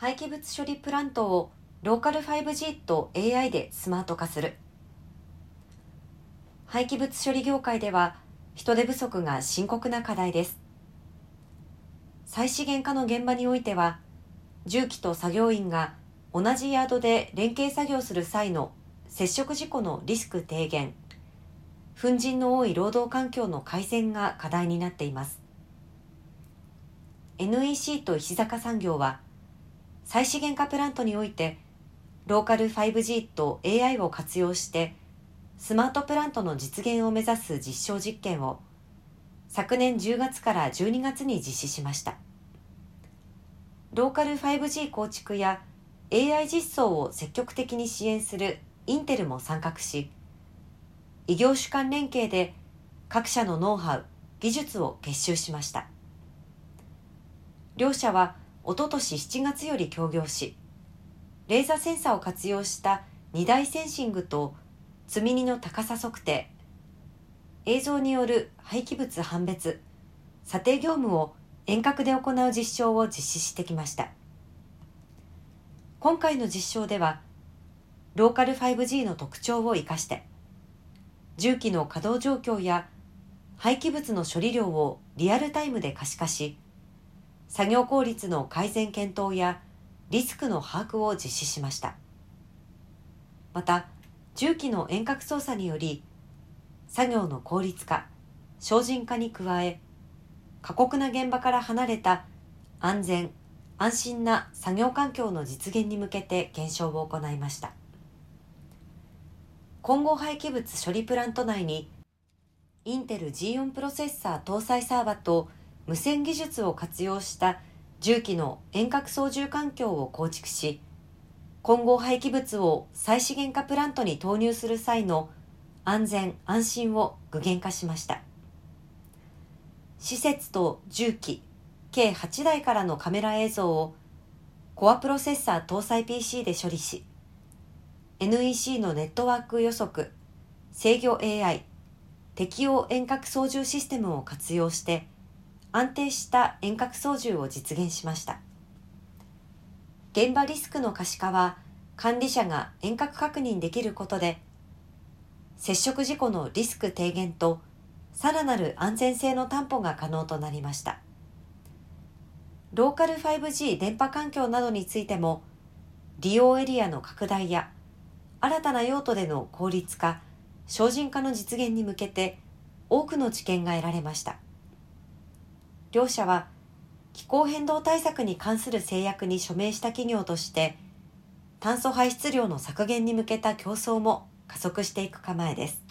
廃棄物処理プラントをローカル 5G と AI でスマート化する。廃棄物処理業界では人手不足が深刻な課題です。再資源化の現場においては重機と作業員が同じヤードで連携作業する際の接触事故のリスク低減粉塵の多い労働環境の改善が課題になっています。NEC と石坂産業は再資源化プラントにおいてローカル 5G と AI を活用してスマートプラントの実現を目指す実証実験を昨年10月から12月に実施しました。ローカル 5G 構築や AI 実装を積極的に支援するインテルも参画し異業種間連携で各社のノウハウ技術を結集しました。両社はおととし7月より協業し、レーザーセンサーを活用した二大センシングと積み荷の高さ測定、映像による廃棄物判別、査定業務を遠隔で行う実証を実施してきました。今回の実証では、ローカル 5G の特徴を生かして、重機の稼働状況や廃棄物の処理量をリアルタイムで可視化し、作業効率の改善検討やリスクの把握を実施しました。また重機の遠隔操作により作業の効率化精進化に加え過酷な現場から離れた安全安心な作業環境の実現に向けて検証を行いました。混合廃棄物処理プラント内にインテル G4 プロセッサー搭載サーバと無線技術を活用した重機の遠隔操縦環境を構築し混合廃棄物を再資源化プラントに投入する際の安全安心を具現化しました。施設と重機計8台からのカメラ映像をコアプロセッサー搭載 PC で処理し NEC のネットワーク予測制御 AI 適用遠隔操縦システムを活用して安定した遠隔操縦を実現しました。現場リスクの可視化は管理者が遠隔確認できることで接触事故のリスク低減とさらなる安全性の担保が可能となりました。ローカル 5G 電波環境などについても利用エリアの拡大や新たな用途での効率化精進化の実現に向けて多くの知見が得られました。両社は気候変動対策に関する制約に署名した企業として炭素排出量の削減に向けた競争も加速していく構えです。